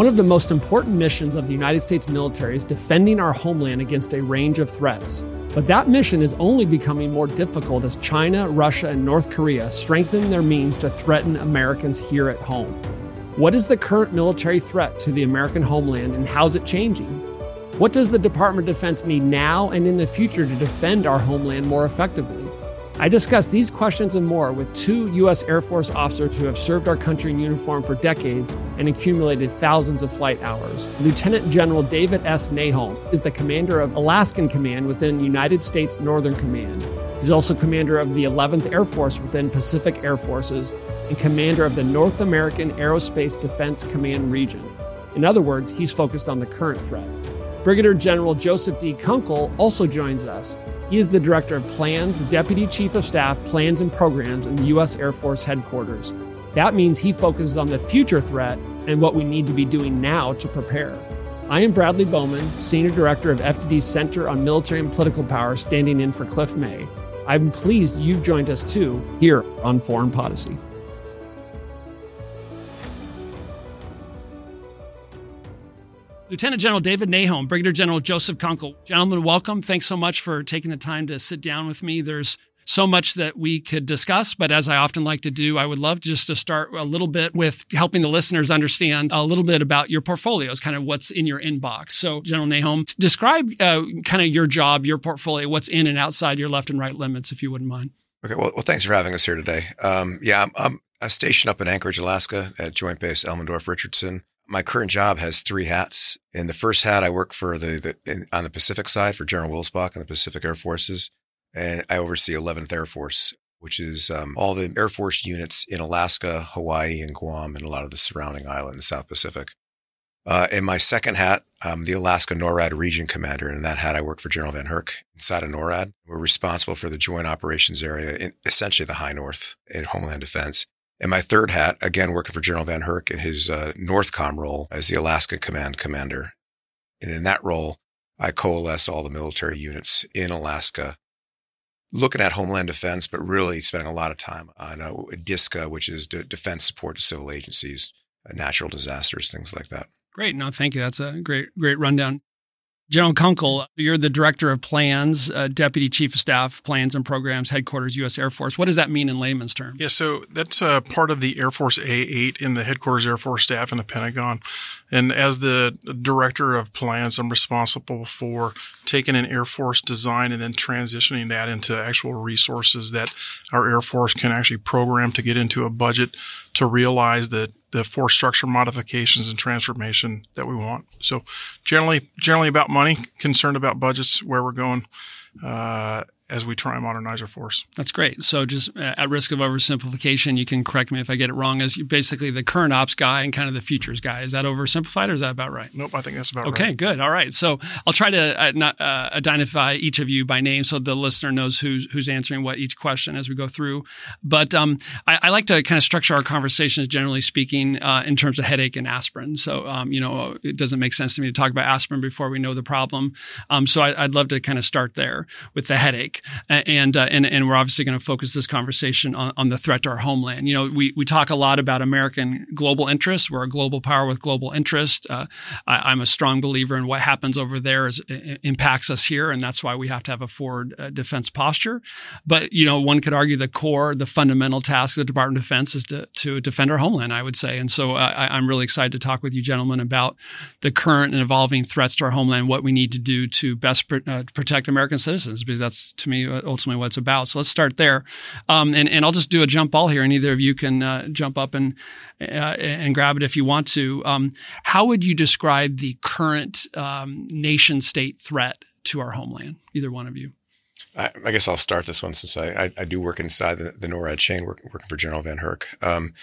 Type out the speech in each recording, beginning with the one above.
One of the most important missions of the United States military is defending our homeland against a range of threats. But that mission is only becoming more difficult as China, Russia, and North Korea strengthen their means to threaten Americans here at home. What is the current military threat to the American homeland and how's it changing? What does the Department of Defense need now and in the future to defend our homeland more effectively? I discuss these questions and more with two U.S. Air Force officers who have served our country in uniform for decades and accumulated thousands of flight hours. Lieutenant General David S. Nahom is the commander of Alaskan Command within United States Northern Command. He's also commander of the 11th Air Force within Pacific Air Forces and commander of the North American Aerospace Defense Command region. In other words, he's focused on the current threat. Brigadier General Joseph D. Kunkel also joins us. He is the Director of Plans, Deputy Chief of Staff, Plans and Programs in the U.S. Air Force Headquarters. That means he focuses on the future threat and what we need to be doing now to prepare. I am Bradley Bowman, Senior Director of FDD's Center on Military and Political Power, standing in for Cliff May. I'm pleased you've joined us too here on Foreign Policy. Lieutenant General David Nahom, Brigadier General Joseph Kunkel. Gentlemen, welcome. Thanks so much for taking the time to sit down with me. There's so much that we could discuss, but as I often like to do, I would love just to start a little bit with helping the listeners understand a little bit about your portfolios, kind of what's in your inbox. So, General Nahom, describe uh, kind of your job, your portfolio, what's in and outside your left and right limits, if you wouldn't mind. Okay. Well, well thanks for having us here today. Um, yeah, I'm, I'm stationed up in Anchorage, Alaska at Joint Base Elmendorf Richardson my current job has three hats. In the first hat, I work for the, the in, on the Pacific side for General Wilsbach and the Pacific Air Forces, and I oversee 11th Air Force, which is um, all the Air Force units in Alaska, Hawaii, and Guam, and a lot of the surrounding island in the South Pacific. Uh, in my second hat, I'm the Alaska NORAD region commander. And in that hat, I work for General VanHerck inside of NORAD. We're responsible for the joint operations area, essentially the high north in Homeland Defense. And my third hat, again, working for General VanHerck in his uh, Northcom role as the Alaska Command Commander. And in that role, I coalesce all the military units in Alaska, looking at Homeland Defense, but really spending a lot of time on uh, DSCA, which is D- Defense Support to Civil Agencies, uh, natural disasters, things like that. Great. No, thank you. That's a great, great rundown. General Kunkel, you're the director of plans, uh, deputy chief of staff, plans and programs, headquarters, U.S. Air Force. What does that mean in layman's terms? Yeah, so that's uh, part of the Air Force A8 in the headquarters Air Force staff in the Pentagon. And as the director of plans, I'm responsible for taking an Air Force design and then transitioning that into actual resources that our Air Force can actually program to get into a budget to realize the, the force structure modifications and transformation that we want. So generally, generally about money, concerned about budgets, where we're going. Uh, as we try and modernize our force. That's great. So, just uh, at risk of oversimplification, you can correct me if I get it wrong. As basically the current ops guy and kind of the futures guy. Is that oversimplified, or is that about right? Nope, I think that's about okay, right. Okay, good. All right. So, I'll try to uh, not, uh, identify each of you by name so the listener knows who's who's answering what each question as we go through. But um, I, I, like to kind of structure our conversations, generally speaking, uh, in terms of headache and aspirin. So, um, you know, it doesn't make sense to me to talk about aspirin before we know the problem. Um, so, I, I'd love to kind of start there with the headache and uh, and and we're obviously going to focus this conversation on, on the threat to our homeland. You know, we we talk a lot about American global interests. We're a global power with global interest. Uh, I, am a strong believer in what happens over there is impacts us here, and that's why we have to have a forward uh, defense posture. But you know, one could argue the core, the fundamental task of the Department of Defense is to to defend our homeland. I would say, and so I, I'm really excited to talk with you, gentlemen, about the current and evolving threats to our homeland, what we need to do to best pr- uh, protect American citizens, because that's to me uh, ultimately what it's about. So let's start there. Um, and, and I'll just do a jump ball here and either of you can uh, jump up and, uh, and grab it if you want to. Um, how would you describe the current um, nation state threat to our homeland? Either one of you. I, I guess I'll start this one since I, I, I do work inside the, the NORAD chain, work, working for General VanHerck. Um,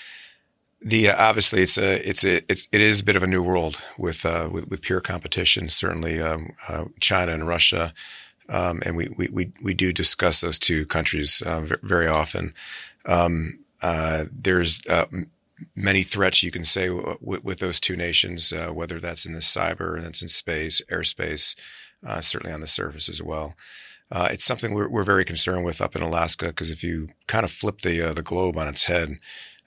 the uh, obviously it's a it's a it's it is a bit of a new world with uh, with, with peer competition. Certainly, um, uh, China and Russia um, and we, we, we, we, do discuss those two countries uh, very often. Um, uh, there's uh, many threats you can say w- with those two nations, uh, whether that's in the cyber and it's in space, airspace, uh, certainly on the surface as well. Uh, it's something we're, we're very concerned with up in Alaska because if you kind of flip the the globe on its head,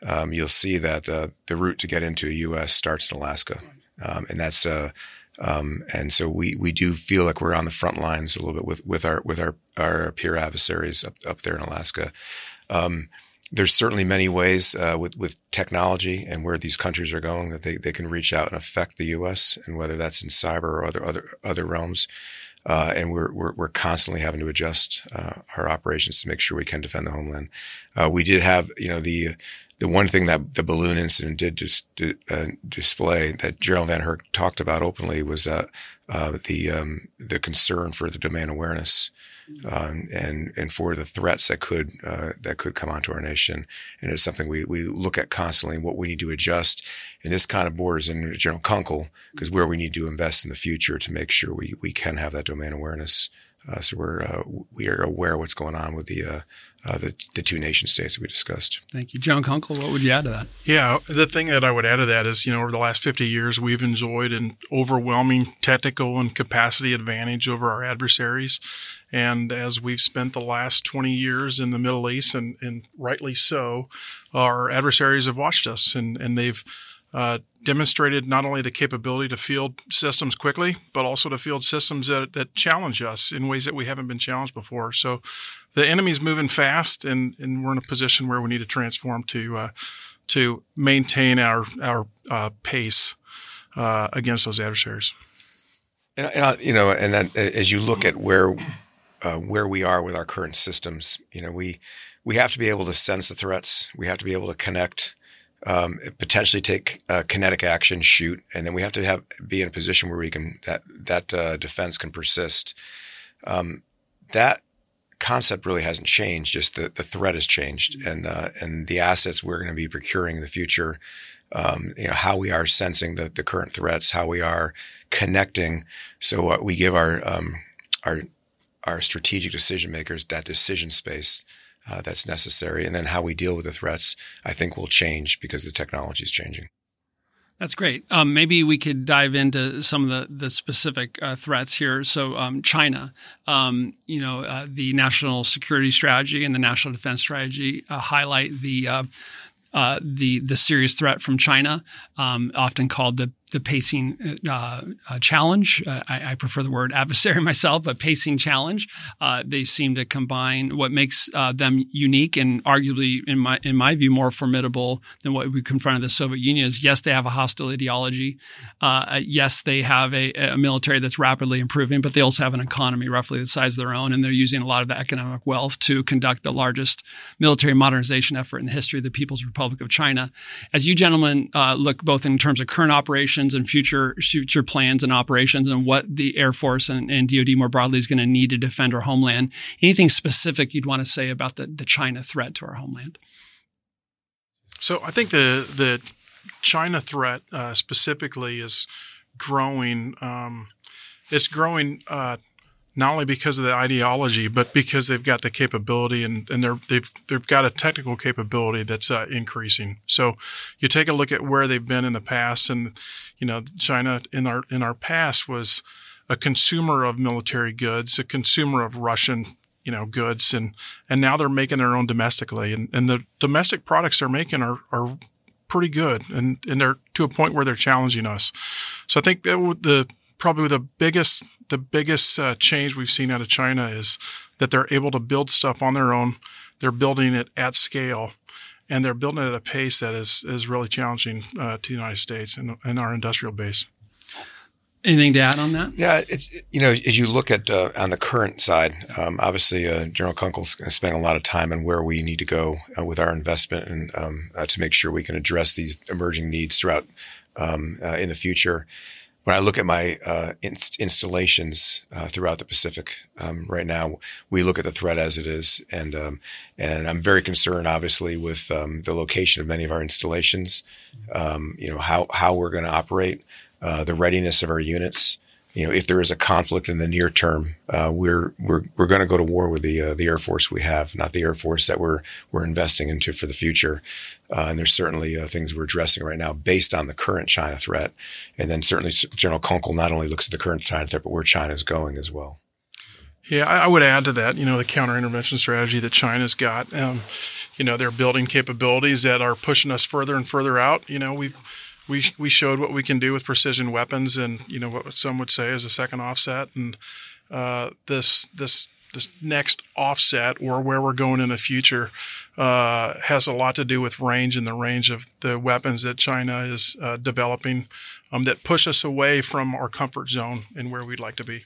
um, you'll see that the route to get into the U.S. starts in Alaska. um, and that's uh, um, and so we we do feel like we're on the front lines a little bit with with our with our our peer adversaries up up there in Alaska. Um, there's certainly many ways uh, with with technology and where these countries are going that they, they can reach out and affect the U.S. and whether that's in cyber or other other other realms. Uh, and we're, we're, we're constantly having to adjust uh, our operations to make sure we can defend the homeland. Uh, we did have, you know, the the one thing that the balloon incident did just uh, display that General VanHerck talked about openly was uh, the um, the concern for the domain awareness um, and and for the threats that could uh, that could come onto our nation. And it's something we we look at constantly. What we need to adjust, and this kind of borders in General Kunkel because where we need to invest in the future to make sure we we can have that domain awareness. Uh, so we're uh, we are aware of what's going on with the uh, the, the two nation states that we discussed. Thank you. John Kunkel, what would you add to that? Yeah, the thing that I would add to that is, you know, over the last 50 years, we've enjoyed an overwhelming technical and capacity advantage over our adversaries. And as we've spent the last 20 years in the Middle East, and, and rightly so, our adversaries have watched us and, and they've uh, demonstrated not only the capability to field systems quickly, but also to field systems that, that challenge us in ways that we haven't been challenged before. So the enemy's moving fast, and, and we're in a position where we need to transform to uh, to maintain our our uh, pace uh, against those adversaries. And, and, you know, and as you look at where uh, where we are with our current systems, you know, we we have to be able to sense the threats. We have to be able to connect um, potentially take kinetic action, shoot, and then we have to have be in a position where we can that that uh, defense can persist. Um, that concept really hasn't changed; just the, the threat has changed, and uh, and the assets we're going to be procuring in the future. Um, you know how we are sensing the the current threats, how we are connecting, so uh, we give our um, our our strategic decision makers that decision space uh, that's necessary. And then how we deal with the threats, I think, will change because the technology is changing. That's great. Um, maybe we could dive into some of the the specific uh, threats here. So, um, China, um, you know, uh, the national security strategy and the national defense strategy uh, highlight the uh, uh, the the serious threat from China, um, often called the the pacing uh, uh, challenge. Uh, I, I, prefer the word adversary myself, but pacing challenge. Uh, they seem to combine what makes uh, them unique and arguably, in my in my view, more formidable than what we confronted the Soviet Union. Is yes, they have a hostile ideology. Uh, yes, they have a, a, military that's rapidly improving, but they also have an economy roughly the size of their own, and they're using a lot of the economic wealth to conduct the largest military modernization effort in the history of the People's Republic of China. As you gentlemen look both in terms of current operations operations and future future plans and operations and what the Air Force and, and DoD more broadly is going to need to defend our homeland. Anything specific you'd want to say about the, the China threat to our homeland? So I think the the China threat uh, specifically is growing. Um, it's growing uh, not only because of the ideology, but because they've got the capability and, and they're, they've, they've got a technical capability that's uh, increasing. So you take a look at where they've been in the past and, you know, China in our, in our past was a consumer of military goods, a consumer of Russian, you know, goods. And, and now they're making their own domestically and, and the domestic products they're making are, are pretty good and, and they're to a point where they're challenging us. So I think that the, probably the biggest the biggest uh, change we've seen out of China is that they're able to build stuff on their own. They're building it at scale, and they're building it at a pace that is is really challenging uh, to the United States and, and our industrial base. Anything to add on that? Yeah, it's you know as you look at uh, on the current side, um, obviously uh, General Kunkel's spent a lot of time on where we need to go uh, with our investment and um, uh, to make sure we can address these emerging needs throughout um, uh, in the future when I look at my uh, inst- installations uh, throughout the Pacific um, right now, we look at the threat as it is, and um, and I'm very concerned, obviously, with um, the location of many of our installations. Um, you know how how we're going to operate, uh, the readiness of our units, you know, if there is a conflict in the near term, uh, we're we're we're going to go to war with the uh, the Air Force we have, not the Air Force that we're we're investing into for the future. Uh, and there's certainly uh, things we're addressing right now based on the current China threat. And then certainly General Kunkel not only looks at the current China threat, but where China is going as well. Yeah, I would add to that, you know, the counter intervention strategy that China's got. Um, you know, they're building capabilities that are pushing us further and further out. You know, we've we we showed what we can do with precision weapons, and you know what some would say is a second offset, and uh, this this this next offset or where we're going in the future uh, has a lot to do with range and the range of the weapons that China is uh, developing um, that push us away from our comfort zone and where we'd like to be.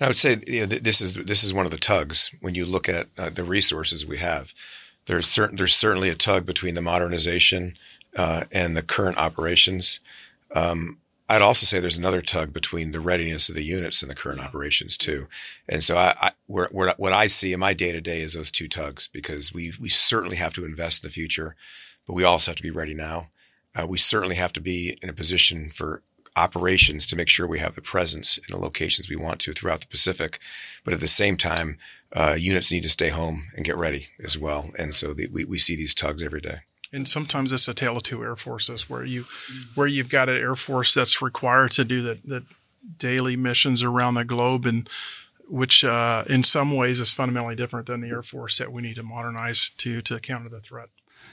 I would say you know, this is this is one of the tugs when you look at uh, the resources we have. There's certain there's certainly a tug between the modernization uh, and the current operations. Um, I'd also say there's another tug between the readiness of the units and the current operations too. And so I, I where, where, what I see in my day to day is those two tugs because we we certainly have to invest in the future, but we also have to be ready now. Uh, we certainly have to be in a position for operations to make sure we have the presence in the locations we want to throughout the Pacific. But at the same time, uh, units need to stay home and get ready as well. And so the, we, we see these tugs every day. And sometimes it's a tale of two air forces where you, where you've got an air force that's required to do the, the daily missions around the globe and which uh, in some ways is fundamentally different than the air force that we need to modernize to to counter the threat.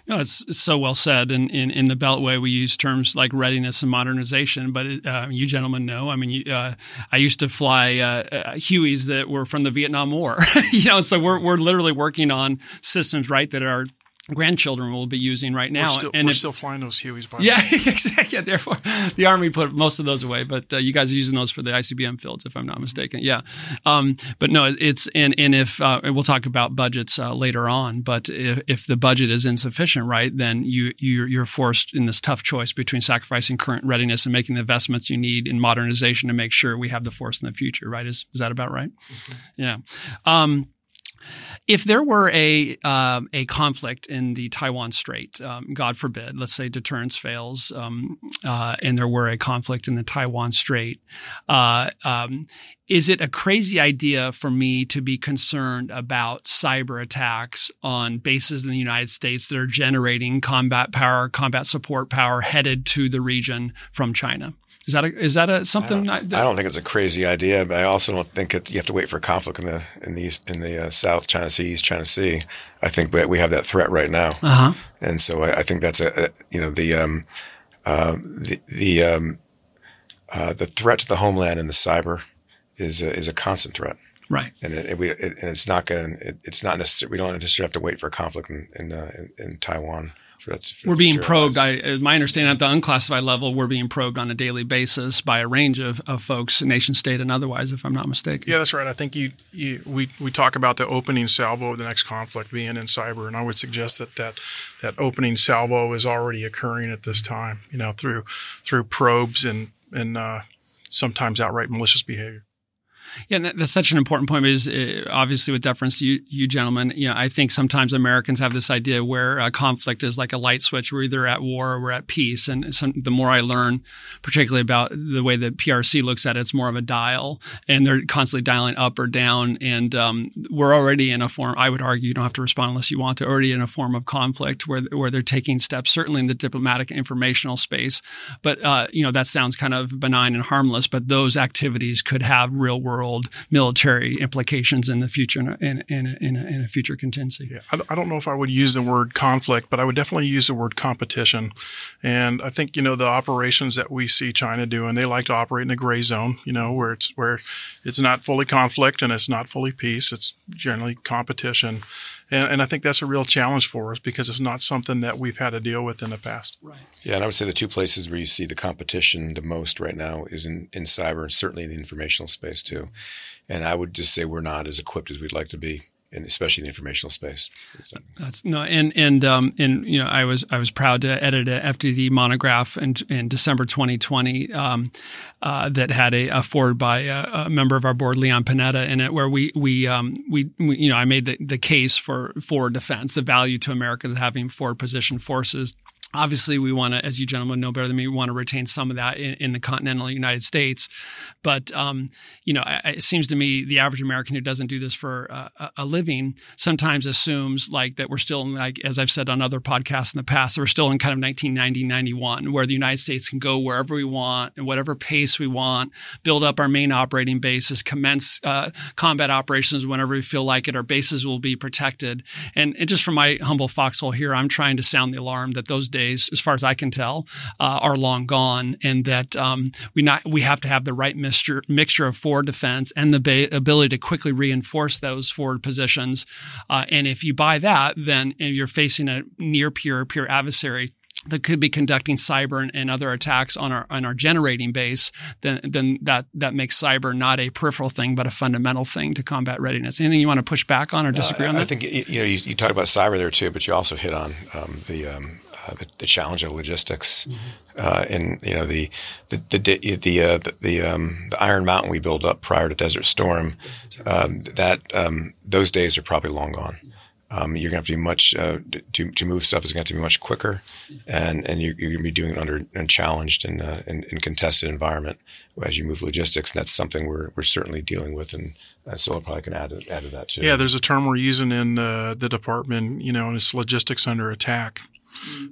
No, it's, it's, so well said. And in, in the Beltway, we use terms like readiness and modernization. But uh, you gentlemen know. I mean, you, uh, I used to fly uh, uh Hueys that were from the Vietnam War. you know, so we're we're literally working on systems right that are grandchildren will be using right now. We're still, and we're if, still flying those Hueys. By yeah, exactly. Yeah, therefore, the Army put most of those away, but uh, you guys are using those for the ICBM fields, if I'm not mistaken. Yeah, um, but no, it's and and if uh, we'll talk about budgets uh, later on, but if, if, the budget is insufficient, right, then you you're, you're, forced in this tough choice between sacrificing current readiness and making the investments you need in modernization to make sure we have the force in the future. Right? Is is that about right? Mm-hmm. Yeah. Um, if there were a um, a conflict in the Taiwan Strait, um, God forbid, let's say deterrence fails, um, uh, and there were a conflict in the Taiwan Strait, uh, um, is it a crazy idea for me to be concerned about cyber attacks on bases in the United States that are generating combat power, combat support power headed to the region from China? Is that a, is that a something? I don't, that, I don't think it's a crazy idea, but I also don't think it, you have to wait for a conflict in the in the East, in the uh, South China Sea, East China Sea. I think that we have that threat right now, uh-huh. and so I, I, think that's a, a you know the um, uh, the the um, uh, the threat to the homeland and the cyber is a, is a constant threat. Right, and it, it, we, and it's not going. It, it's not necessarily. We don't necessarily have to wait for a conflict in in, uh, in, in Taiwan we're being probed. I, my understanding at the unclassified level, we're being probed on a daily basis by a range of, of folks, nation state and otherwise, if I'm not mistaken. Yeah, that's right. I think you, you we we talk about the opening salvo of the next conflict being in cyber, and I would suggest that that that opening salvo is already occurring at this time. You know, through through probes and and uh, sometimes outright malicious behavior. Yeah, that's such an important point because uh, obviously with deference to you, you, gentlemen, you know, I think sometimes Americans have this idea where uh, conflict is like a light switch. We're either at war or we're at peace. And some, the more I learn, particularly about the way the PRC looks at it, it's more of a dial and they're constantly dialing up or down. And um, we're already in a form, I would argue, you don't have to respond unless you want to, already in a form of conflict where, where they're taking steps, certainly in the diplomatic informational space. But, uh, you know, that sounds kind of benign and harmless, but those activities could have real world world military implications in the future in a, in, a, in a, in a future contingency. Yeah, I, I don't know if I would use the word conflict, but I would definitely use the word competition. And I think, you know, the operations that we see China doing, they like to operate in the gray zone, you know, where it's, where it's not fully conflict and it's not fully peace. It's generally competition. And, and, I think that's a real challenge for us because it's not something that we've had to deal with in the past. Right. Yeah, and I would say the two places where you see the competition the most right now is in, in cyber and certainly in the informational space too. And I would just say we're not as equipped as we'd like to be and especially in the informational space. That's no, and and um, and you know, I was I was proud to edit a FDD monograph in, in December 2020 um, uh, that had a, a foreword by a, a, member of our board, Leon Panetta, in it, where we we, um, we, we you know I made the, the case for for defense, the value to America of having forward position forces Obviously, we want to, as you gentlemen know better than me, we want to retain some of that in, in the continental United States. But um, you know, it seems to me the average American who doesn't do this for a, living sometimes assumes like that we're still in, like as I've said on other podcasts in the past, we're still in kind of 1990, 91, where the United States can go wherever we want and whatever pace we want, build up our main operating bases, commence uh, combat operations whenever we feel like it. Our bases will be protected. And, and just from my humble foxhole here, I'm trying to sound the alarm that those days days, as far as I can tell, uh, are long gone, and that um, we not we have to have the right mixture mixture of forward defense and the ba- ability to quickly reinforce those forward positions. Uh, and if you buy that, then you're facing a near peer peer adversary that could be conducting cyber and, other attacks on our on our generating base, then then that that makes cyber not a peripheral thing but a fundamental thing to combat readiness. Anything you want to push back on or disagree uh, on? I, I think you know you, you talked about cyber there too, but you also hit on um, the, um, uh, the, the challenge of logistics, mm-hmm. uh, and you know the the the the uh, the, the, um, the, Iron Mountain we built up prior to Desert Storm, um, that um, those days are probably long gone. Um, you're going to have to be much uh, to to move stuff is going to have to be much quicker, and and you're, you're going to be doing it under and challenged and uh, in, contested environment as you move logistics. And that's something we're we're certainly dealing with, and uh, so I probably can add add to that too. Yeah, there's a term we're using in uh, the department, you know, and it's logistics under attack.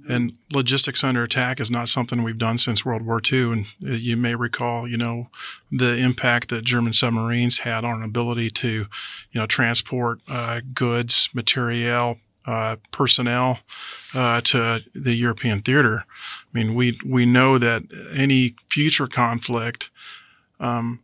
And logistics under attack is not something we've done since World War II. And you may recall, you know, the impact that German submarines had on ability to, you know, transport uh, goods, material, uh, personnel uh, to the European theater. I mean, we we know that any future conflict, um,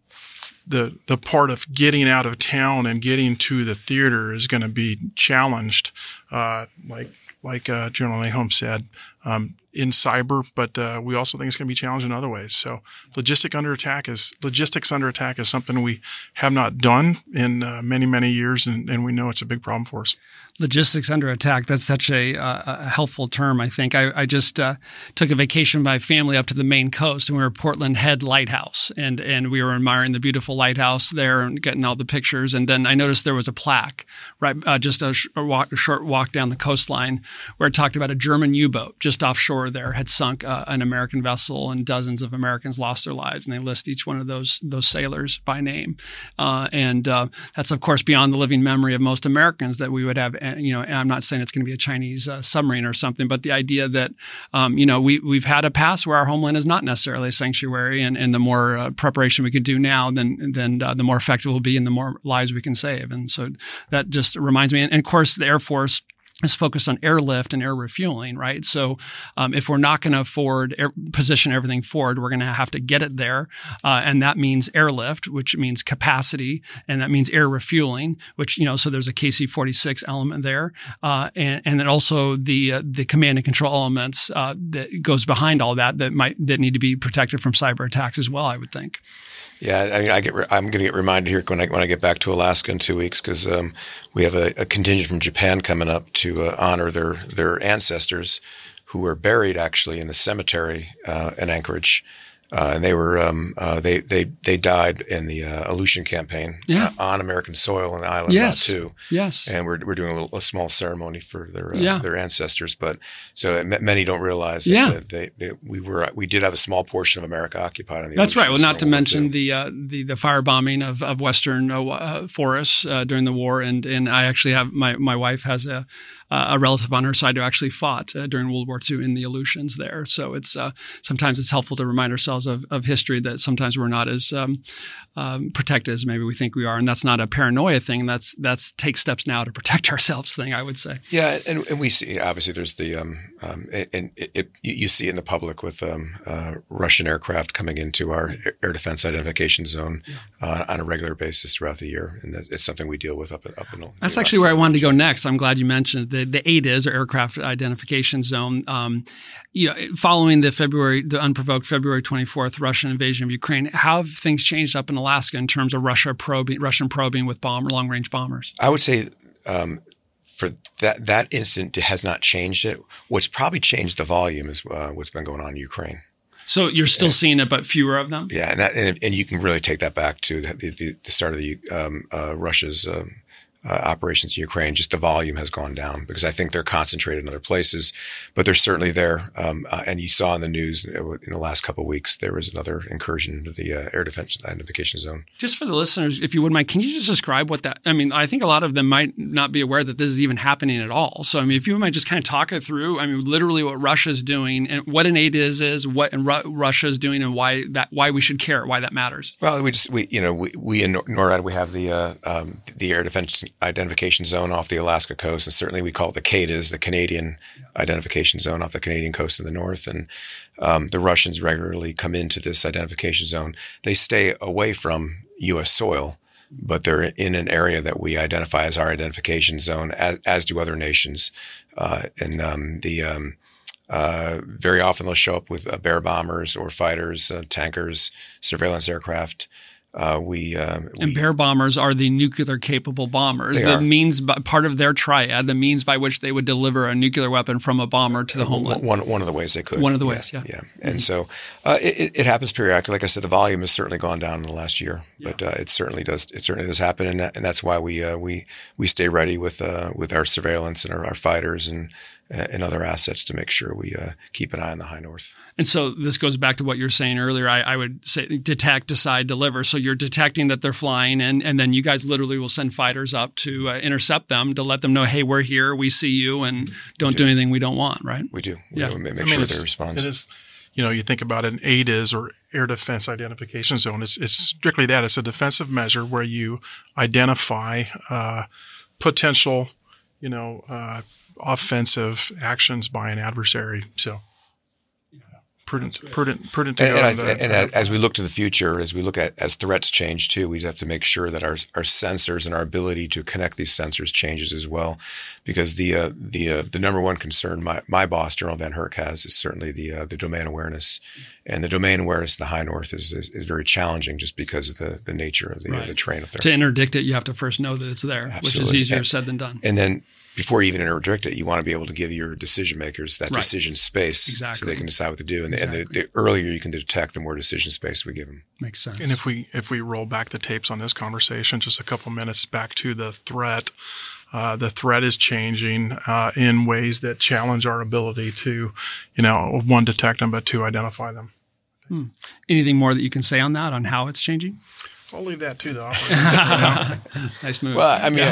the the part of getting out of town and getting to the theater is going to be challenged. Uh, like like uh, General Nahom said, um, in cyber, but uh, we also think it's going to be challenged in other ways. So, logistic under attack is logistics under attack is something we have not done in uh, many many years, and, and we know it's a big problem for us logistics under attack. That's such a, uh, a helpful term, I think. I, I just uh, took a vacation with my family up to the Maine coast, and we were at Portland Head Lighthouse, and and we were admiring the beautiful lighthouse there and getting all the pictures. And then I noticed there was a plaque right uh, just a, sh- a, walk, a, short walk down the coastline where it talked about a German U-boat just offshore there had sunk uh, an American vessel, and dozens of Americans lost their lives. And they list each one of those those sailors by name, uh, and uh, that's of course beyond the living memory of most Americans that we would have you know, I'm not saying it's going to be a Chinese uh, submarine or something, but the idea that, um, you know, we, we've had a past where our homeland is not necessarily a sanctuary and, and the more uh, preparation we could do now, then, then uh, the more effective we'll be and the more lives we can save. And so that just reminds me. and, and of course, the Air Force, is focused on airlift and air refueling, right? So um, if we're not going to forward air, position everything forward, we're going to have to get it there, uh, and that means airlift, which means capacity, and that means air refueling, which you know. So there's a KC 46 element there, uh, and and then also the uh, the command and control elements uh, that goes behind all that that might that need to be protected from cyber attacks as well. I would think. Yeah, I, I get. Re- I'm going to get reminded here when I when I get back to Alaska in two weeks because um, we have a, a, contingent from Japan coming up to uh, honor their their ancestors who were buried actually in the cemetery uh, in Anchorage uh, and they were um, uh, they they they died in the uh, Aleutian campaign yeah. Uh, on American soil in the island yes. too. Yes, and we're we're doing a, little, a small ceremony for their uh, yeah. their ancestors. But so many don't realize yeah. that they, they, we were we did have a small portion of America occupied on the. That's right. Well, not to mention the uh, the the firebombing of of western forests during the war, and and I actually have my my wife has a a relative on her side who actually fought during World War II in the Aleutians there. So it's sometimes it's helpful to remind ourselves of, of history that sometimes we're not as um, um, protected as maybe we think we are, and that's not a paranoia thing. That's that's take steps now to protect ourselves thing. I would say. Yeah, and, and we see obviously there's the um, um and it, it, you see it in the public with um, uh, Russian aircraft coming into our air defense identification zone yeah. uh, on a regular basis throughout the year, and it's something we deal with up in, up in. That's actually where I wanted to go next. I'm glad you mentioned the the ADIZ or aircraft identification zone. Um, you know, following the February the unprovoked February 24th Russian invasion of Ukraine, how have things changed up in Alaska in terms of Russia probing, Russian probing with bomb, long range bombers? I would say um, for that that instant has not changed it. What's probably changed the volume is uh, what's been going on in Ukraine. So you're still yeah. seeing it, but fewer of them. Yeah, and that, and, and, you can really take that back to the, the, the start of the um, uh, Russia's um, uh, operations in Ukraine, just the volume has gone down because I think they're concentrated in other places, but they're certainly there. Um, uh, and you saw in the news in the last couple of weeks there was another incursion into the uh, air defense identification zone. Just for the listeners, if you wouldn't mind, can you just describe what that? I mean, I think a lot of them might not be aware that this is even happening at all. So, I mean, if you might just kind of talk it through. I mean, literally what Russia is doing and what an aid is, is what Ru- Russia is doing, and why that why we should care, why that matters. Well, we just we you know we, we in NORAD we have the uh, um, the air defense identification zone off the Alaska coast, and certainly we call it the CADIZ, the Canadian identification zone off the Canadian coast in the north. And um, the Russians regularly come into this identification zone. They stay away from U.S. soil, but they're in an area that we identify as our identification zone, as, as do other nations. Uh, and um, the um, uh, very often they'll show up with uh, bear bombers or fighters, uh, tankers, surveillance aircraft. Uh, we, uh, we, and bear bombers are the nuclear capable bombers. They the are. means by, part of their triad, the means by which they would deliver a nuclear weapon from a bomber to the homeland. one one of the ways they could. One of the ways, yeah. yeah. And so uh, it, it happens periodically. Like I said, the volume has certainly gone down in the last year, but uh, it certainly does. It certainly does happen, and, that, and that's why we uh, we we stay ready with uh, with our surveillance and our, our fighters and and other assets to make sure we uh, keep an eye on the high north. And so this goes back to what you were saying earlier. I, I, would say detect, decide, deliver. So you're detecting that they're flying, and and then you guys literally will send fighters up to uh, intercept them to let them know, hey, we're here, we see you, and don't do. do. anything we don't want. Right? We do. Yeah. We make I mean, sure they respond. It is. You know, you think about an ADIZ or air defense identification zone. It's it's strictly that. It's a defensive measure where you identify uh, potential, you know, uh, offensive actions by an adversary. So prudent, prudent, prudent to and, go and, I, the, and uh, as we look to the future, as we look at as threats change too, we have to make sure that our our sensors and our ability to connect these sensors changes as well, because the uh, the uh, the number one concern my, my boss General VanHerck has is certainly the uh, the domain awareness, and the domain awareness in the high north is is, is very challenging just because of the the nature of the, right. the terrain up there. To interdict it, you have to first know that it's there, Absolutely. which is easier and, said than done. And then before you even interdict it, you want to be able to give your decision makers that right. decision space exactly. so they can decide what to do. And, exactly. and the, the, earlier you can detect, the more decision space we give them. Makes sense. And if we if we roll back the tapes on this conversation just a couple minutes back to the threat, uh, the threat is changing uh, in ways that challenge our ability to, you know, one detect them, but two identify them. Hmm. Anything more that you can say on that, on how it's changing? I'll leave that to the operator. nice move. Well, I mean,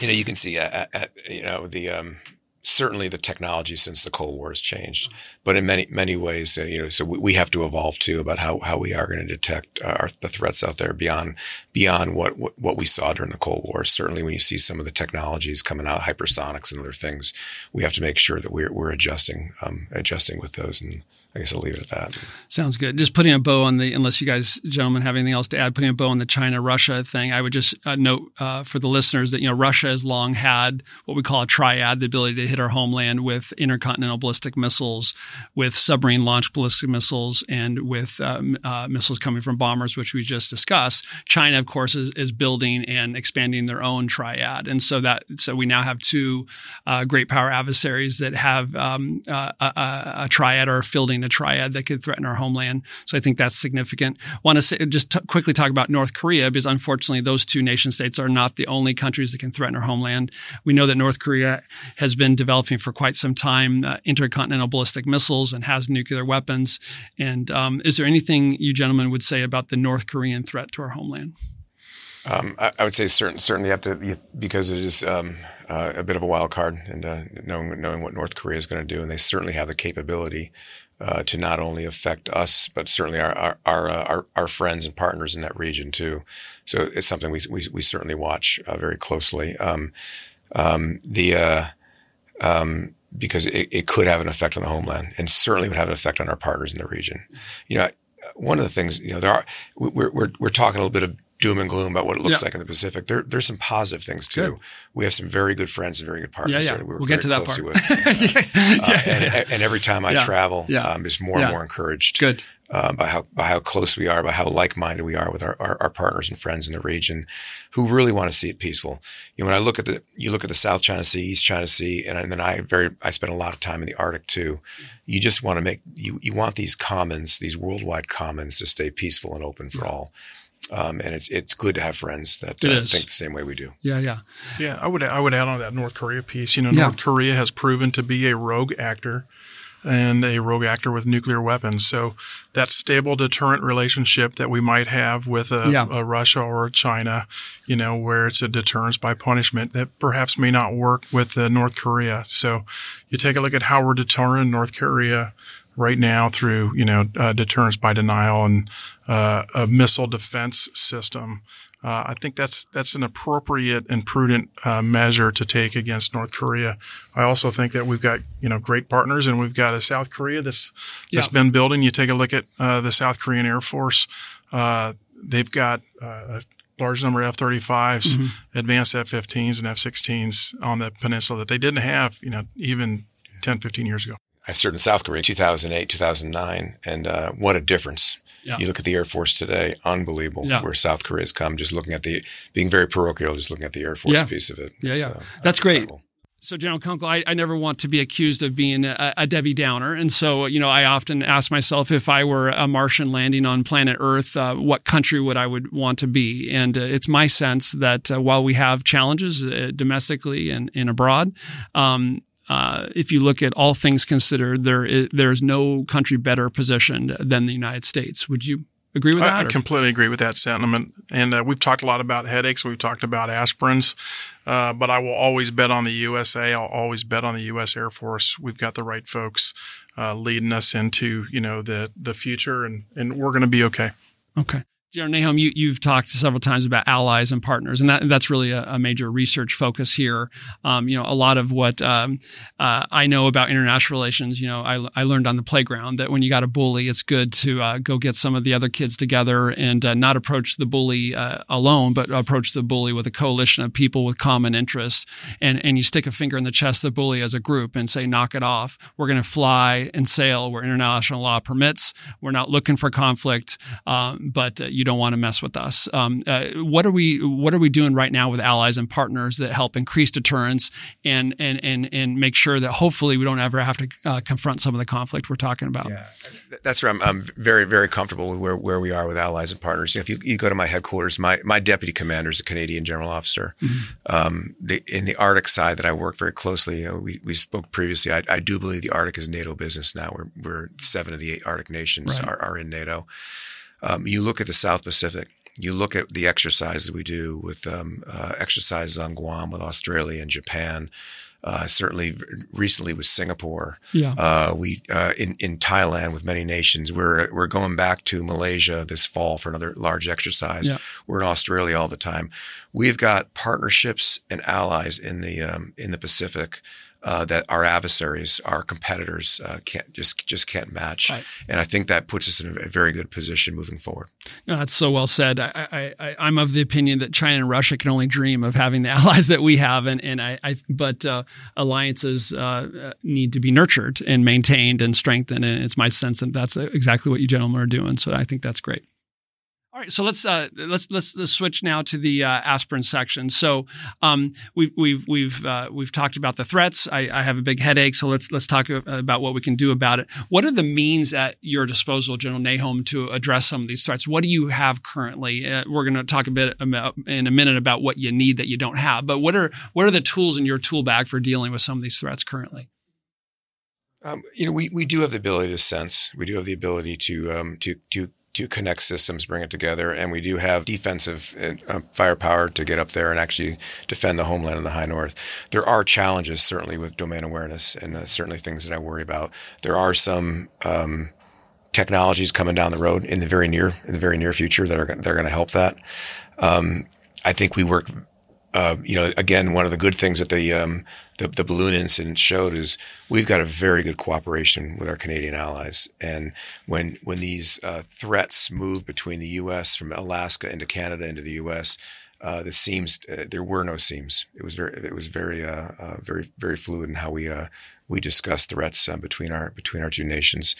you know, you can see, uh, uh, you know, the um, certainly the technology since the Cold War has changed, but in many many ways, uh, you know, so we, we, have to evolve too about how, how we are going to detect our, the threats out there beyond beyond what, what what we saw during the Cold War. Certainly, when you see some of the technologies coming out, hypersonics and other things, we have to make sure that we're we're adjusting um, adjusting with those and. I guess I'll leave it at that. Sounds good. Just putting a bow on the, unless you guys, gentlemen, have anything else to add, putting a bow on the China Russia thing, I would just uh, note uh, for the listeners that, you know, Russia has long had what we call a triad, the ability to hit our homeland with intercontinental ballistic missiles, with submarine launched ballistic missiles, and with uh, uh, missiles coming from bombers, which we just discussed. China, of course, is, is building and expanding their own triad. And so that, so we now have two uh, great power adversaries that have um, a, a, a triad or fielding a triad that could threaten our homeland. So I think that's significant. Want to say, just t- quickly talk about North Korea because unfortunately those two nation states are not the only countries that can threaten our homeland. We know that North Korea has been developing for quite some time uh, intercontinental ballistic missiles and has nuclear weapons. And um, is there anything you gentlemen would say about the North Korean threat to our homeland? Um, I, I, would say certain, certainly have to because it is um, uh, a bit of a wild card, and uh, knowing knowing what North Korea is going to do, and they certainly have the capability uh, to not only affect us, but certainly our our our, uh, our, our friends and partners in that region too. So it's something we we, we certainly watch uh, very closely. Um, um, the uh, um, because it, it, could have an effect on the homeland, and certainly would have an effect on our partners in the region. You know, one of the things you know there are we're we're, we're talking a little bit of doom and gloom about what it looks yeah. like in the Pacific. There, there's some positive things too. Good. We have some very good friends and very good partners. Yeah, yeah. we will get to that part. With. yeah, uh, and, and, every time I yeah. travel, yeah. um, is more and more encouraged. Good. Uh, by how by how close we are, by how like-minded we are with our, our, our, partners and friends in the region, who really want to see it peaceful. You know, when I look at the you look at the South China Sea, East China Sea, and, and then I very I spend a lot of time in the Arctic too. You just want to make you you want these commons, these worldwide commons, to stay peaceful and open for all. Um, and it's it's good to have friends that uh, think the same way we do. Yeah, yeah, yeah. I would I would add on that North Korea piece. You know, yeah. North Korea has proven to be a rogue actor and a rogue actor with nuclear weapons. So that stable deterrent relationship that we might have with a, yeah. a Russia or a China, you know, where it's a deterrence by punishment that perhaps may not work with uh, North Korea. So you take a look at how we're deterring North Korea right now through you know uh, deterrence by denial and uh, a missile defense system. Uh, I think that's that's an appropriate and prudent uh, measure to take against North Korea. I also think that we've got you know great partners, and we've got a South Korea that's that's been building. You take a look at uh, the South Korean Air Force; uh, they've got uh, a large number of F-35s, mm-hmm. advanced F-15s, and F-16s on the peninsula that they didn't have, you know, even 10, 15 years ago. I served in South Korea 2008, 2009, and uh, what a difference. Yeah. You look at the Air Force today, unbelievable yeah. where South Korea has come. Just looking at the, being very parochial, just looking at the Air Force yeah. piece of it. Yeah, yeah. Uh, That's great. So, General Kunkel, I, I, never want to be accused of being a, a, Debbie Downer. And so, you know, I often ask myself if I were a Martian landing on planet Earth, uh, what country would I would want to be? And uh, it's my sense that uh, while we have challenges uh, domestically and, and abroad, um, uh, if you look at all things considered, there is, there is no country better positioned than the United States. Would you agree with that? I, I completely agree with that sentiment. And uh, we've talked a lot about headaches. We've talked about aspirins. Uh, but I will always bet on the USA. I'll always bet on the U.S. Air Force. We've got the right folks uh, leading us into you know the the future, and and we're going to be okay. Okay. General Nahom, you, you've talked several times about allies and partners, and that, that's really a, a major research focus here. Um, you know, a lot of what um, uh, I know about international relations, you know, I, I learned on the playground that when you got a bully, it's good to uh, go get some of the other kids together and uh, not approach the bully uh, alone, but approach the bully with a coalition of people with common interests. And, and you stick a finger in the chest of the bully as a group and say, knock it off. We're going to fly and sail where international law permits. We're not looking for conflict, um, but uh, you you don't want to mess with us. Um, uh, what are we What are we doing right now with allies and partners that help increase deterrence and and and and make sure that hopefully we don't ever have to uh, confront some of the conflict we're talking about? Yeah, that's where I'm, I'm very very comfortable with where, where we are with allies and partners. You know, if you, you, go to my headquarters, my my deputy commander is a Canadian general officer. Mm-hmm. Um, the, in the Arctic side that I work very closely, you know, we we spoke previously. I, I, do believe the Arctic is NATO business now. We're we're seven of the eight Arctic nations right. are, are in NATO. Um, you look at the South Pacific. You look at the exercises we do with um, uh, exercises on Guam with Australia and Japan. Uh, certainly, recently with Singapore. Yeah. Uh, we uh, in in Thailand with many nations. We're we're going back to Malaysia this fall for another large exercise. Yeah. We're in Australia all the time. We've got partnerships and allies in the um, in the Pacific uh, that our adversaries, our competitors, uh, can't just just can't match. Right. And I think that puts us in a very good position moving forward. No, that's so well said. I, I, I'm of the opinion that China and Russia can only dream of having the allies that we have, and and I, I but uh, alliances uh, need to be nurtured and maintained and strengthened. And it's my sense that that's exactly what you gentlemen are doing. So I think that's great. All right, so let's uh, let's, let's let's switch now to the uh, aspirin section. So um, we've we've we've uh, we've talked about the threats. I, I, have a big headache, so let's let's talk about what we can do about it. What are the means at your disposal, General Nahom, to address some of these threats? What do you have currently? Uh, we're going to talk a bit about, in a minute about what you need that you don't have, but what are what are the tools in your tool bag for dealing with some of these threats currently? Um, you know, we, we do have the ability to sense. We do have the ability to um, to to to connect systems, bring it together, and we do have defensive uh, firepower to get up there and actually defend the homeland in the high north. There are challenges certainly with domain awareness, and uh, certainly things that I worry about. There are some um, technologies coming down the road in the very near in the very near future that are that are going to help that. Um, I think we work uh, you know, again, one of the good things that the, um, the, the balloon incident showed is we've got a very good cooperation with our Canadian allies. And when when these uh, threats move between the U.S. from Alaska into Canada into the U.S., uh, the seams uh, there were no seams. It was very it was very uh, uh, very very fluid in how we we discussed threats between our between our two nations.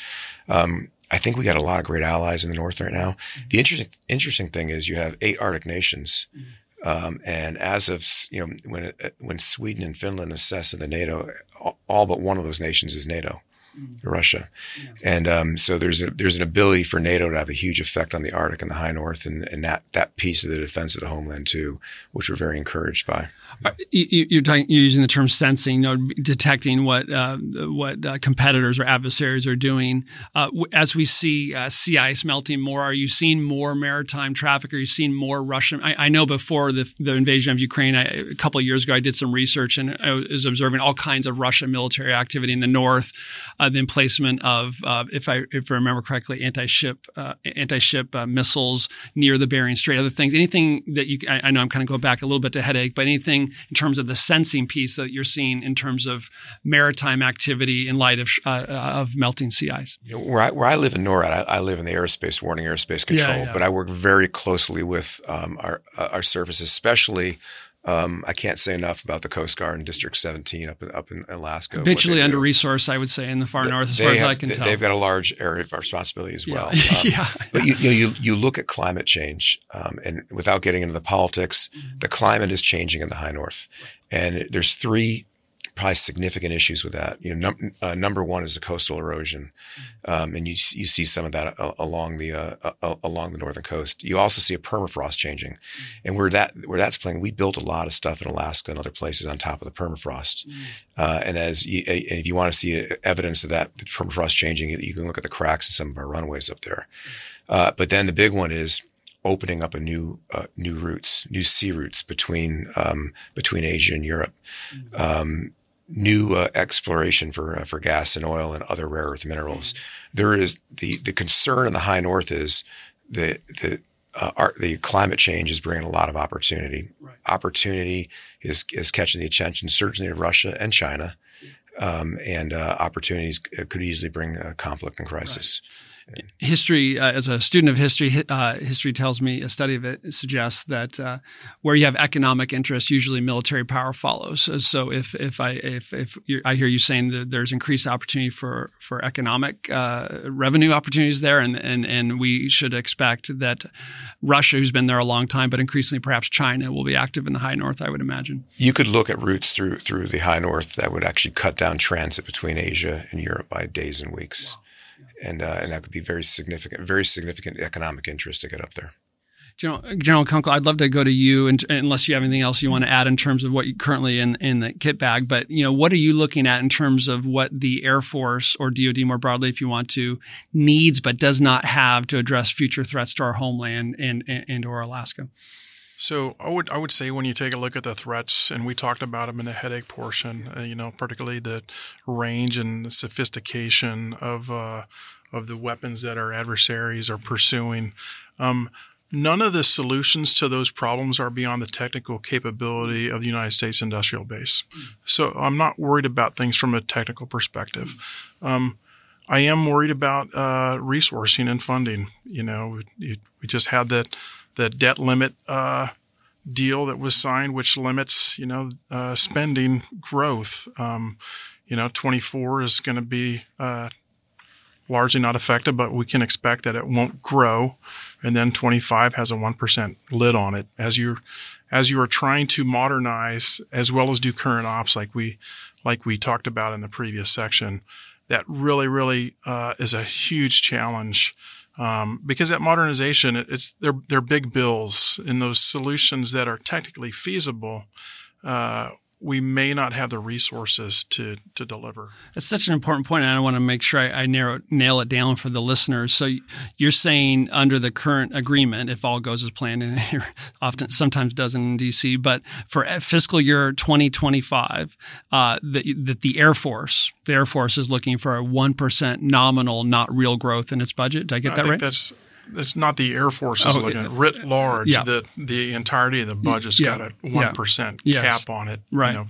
Um, I think we got a lot of great allies in the north right now. The interesting interesting thing is you have eight Arctic nations. Mm-hmm um, and as of you know, when when Sweden and Finland assess in the NATO, all but one of those nations is NATO mm-hmm. Russia. Yeah. And um, so there's a, there's an ability for NATO to have a huge effect on the Arctic and the high north and, and that, that piece of the defense of the homeland too, which we're very encouraged by. Uh, you're, talking, you're using the term sensing, you know, detecting what uh, what uh, competitors or adversaries are doing. Uh, as we see uh, sea ice melting more, are you seeing more maritime traffic? Are you seeing more Russian? I, I know before the, the invasion of Ukraine, I, a couple of years ago, I did some research and I was observing all kinds of Russian military activity in the north. Uh, uh, the emplacement of, uh, if I if I remember correctly, anti-ship uh, anti-ship uh, missiles near the Bering Strait. Other things, anything that you, I, I know I'm kind of going back a little bit to headache, but anything in terms of the sensing piece that you're seeing in terms of maritime activity in light of uh, of melting sea ice. You know, where I where I live in NORAD, I, I live in the aerospace warning, aerospace control, yeah, yeah. but I work very closely with um, our our services, especially um, I can't say enough about the Coast Guard in District 17 up in, up in Alaska. Habitually under resourced, I would say, in the far north, as far have, as I can tell. They've got a large area of responsibility as yeah. well. Um, yeah. But you, you, know, you, you look at climate change, um, and without getting into the politics, mm-hmm. the climate is changing in the high north. And there's three probably significant issues with that. You know, num- uh, number one is the coastal erosion, um, and you you see some of that uh, along the uh, uh, along the northern coast. You also see a permafrost changing, and where that where that's playing, we built a lot of stuff in Alaska and other places on top of the permafrost. Uh, and as you, and if you want to see evidence of that the permafrost changing, you can look at the cracks in some of our runways up there. Uh, but then the big one is opening up a new uh, new routes, new sea routes between um, between Asia and Europe. Um, new uh, exploration for uh, for gas and oil and other rare earth minerals. Mm-hmm. There is the the concern in the high north is that the uh, our, the climate change is bringing a lot of opportunity. Right. Opportunity is is catching the attention certainly of Russia and China, um, and uh, opportunities could easily bring conflict and crisis. Right history, uh, as a student of history, uh, history tells me a study of it suggests that uh, where you have economic interest, usually military power follows. So if if I if if I hear you saying that there's increased opportunity for for economic uh, revenue opportunities there, and and and we should expect that Russia, who's been there a long time, but increasingly perhaps China, will be active in the high north. I would imagine. You could look at routes through through the high north that would actually cut down transit between Asia and Europe by days and weeks. Wow and uh, and that could be very significant, very significant economic interest to get up there. General, General Kunkel, I'd love to go to you, and, unless you have anything else you want to add in terms of what you currently in in the kit bag. But you know, what are you looking at in terms of what the Air Force or DoD more broadly, if you want to, needs but does not have to address future threats to our homeland and and, and or Alaska? So I would I would say when you take a look at the threats, and we talked about them in the headache portion, uh, you know, particularly the range and the sophistication of uh, of the weapons that our adversaries are pursuing. Um, none of the solutions to those problems are beyond the technical capability of the United States industrial base. So I'm not worried about things from a technical perspective. Um, I am worried about uh, resourcing and funding. You know, we, we just had that the debt limit uh, deal that was signed, which limits you know uh, spending growth. Um, you know, 24 is going to be uh, largely not affected, but we can expect that it won't grow. And then 25 has a 1% lid on it as you're, as you are trying to modernize as well as do current ops like we, like we talked about in the previous section. That really, really, uh, is a huge challenge um, because that modernization, it, it's they're they're big bills in those solutions that are technically feasible. Uh, we may not have the resources to to deliver. That's such an important point, and I want to make sure I, I narrow nail it down for the listeners. So you're saying under the current agreement, if all goes as planned, and it often sometimes doesn't in DC, but for fiscal year 2025, uh, that that the Air Force, the Air Force is looking for a one percent nominal, not real growth in its budget. Did I get I that right? That's it's not the Air Force is oh, looking at writ large. Yeah. The the entirety of the budget's yeah. got a one yeah. yes. cap on it, right? You know,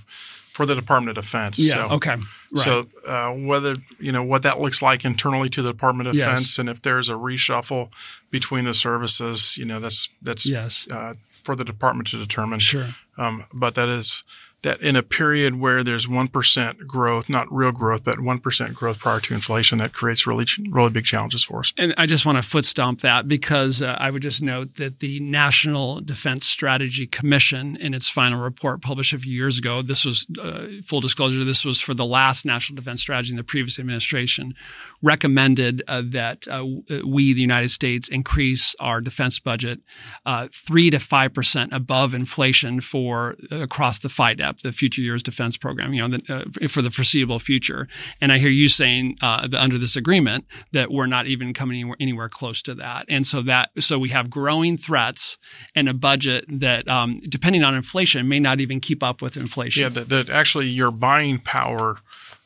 for the Department of Defense. Yeah. So, okay. Right. So uh, whether you know what that looks like internally to the Department of yes. Defense, and if there's a reshuffle between the services, you know that's that's yes. uh, for the department to determine. Sure. Um, but that is that in a period where there's 1% growth, not real growth, but 1% growth prior to inflation, that creates really, really big challenges for us. And I just want to foot stomp that because uh, I would just note that the National Defense Strategy Commission, in its final report published a few years ago, this was uh, full disclosure, this was for the last National Defense Strategy in the previous administration, recommended uh, that uh, we, the United States, increase our defense budget uh, three to five percent above inflation for uh, across the FYDP, the Future Years Defense Program, you know, the, uh, for the foreseeable future. And I hear you saying uh, that under this agreement that we're not even coming anywhere, anywhere, close to that. And so that so we have growing threats and a budget that, um, depending on inflation, may not even keep up with inflation. Yeah, that, that actually your buying power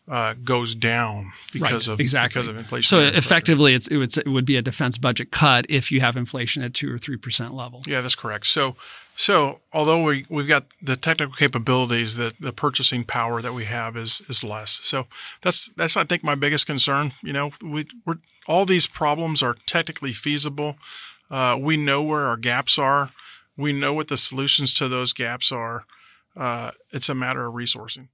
uh, goes down because right, of exactly. because of inflation. So effectively, it's, it would it would be a defense budget cut if you have inflation at two or three percent level. Yeah, that's correct. So so although we we've got the technical capabilities, that the purchasing power that we have is is less. So that's that's I think my biggest concern. You know, we we're all these problems are technically feasible. Uh, we know where our gaps are. We know what the solutions to those gaps are. Uh, it's a matter of resourcing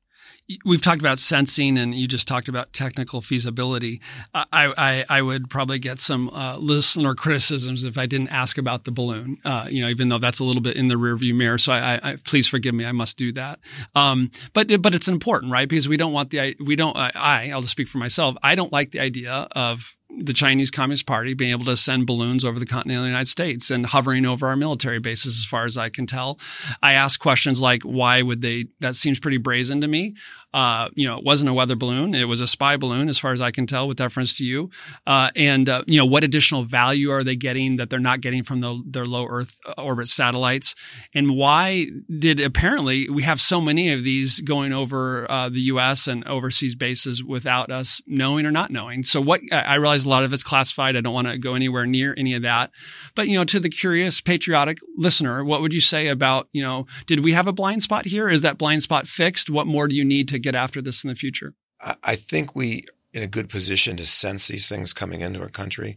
we've talked about sensing and you just talked about technical feasibility. I, I, I would probably get some uh, listener criticisms if I didn't ask about the balloon, uh, you know, even though that's a little bit in the rearview mirror. So I, I please forgive me. I must do that. Um, but, but it's important, right? Because we don't want the, we don't, I, I'll just speak for myself. I don't like the idea of the Chinese Communist Party being able to send balloons over the continental United States and hovering over our military bases, as far as I can tell. I ask questions like, why would they? That seems pretty brazen to me. Uh, you know, it wasn't a weather balloon; it was a spy balloon, as far as I can tell, with deference to you. Uh, and uh, you know, what additional value are they getting that they're not getting from the, their low Earth orbit satellites? And why did apparently we have so many of these going over uh, the U.S. and overseas bases without us knowing or not knowing? So, what I realize a lot of it's classified. I don't want to go anywhere near any of that. But you know, to the curious, patriotic listener, what would you say about you know, did we have a blind spot here? Is that blind spot fixed? What more do you need to get after this in the future? I think we in a good position to sense these things coming into our country.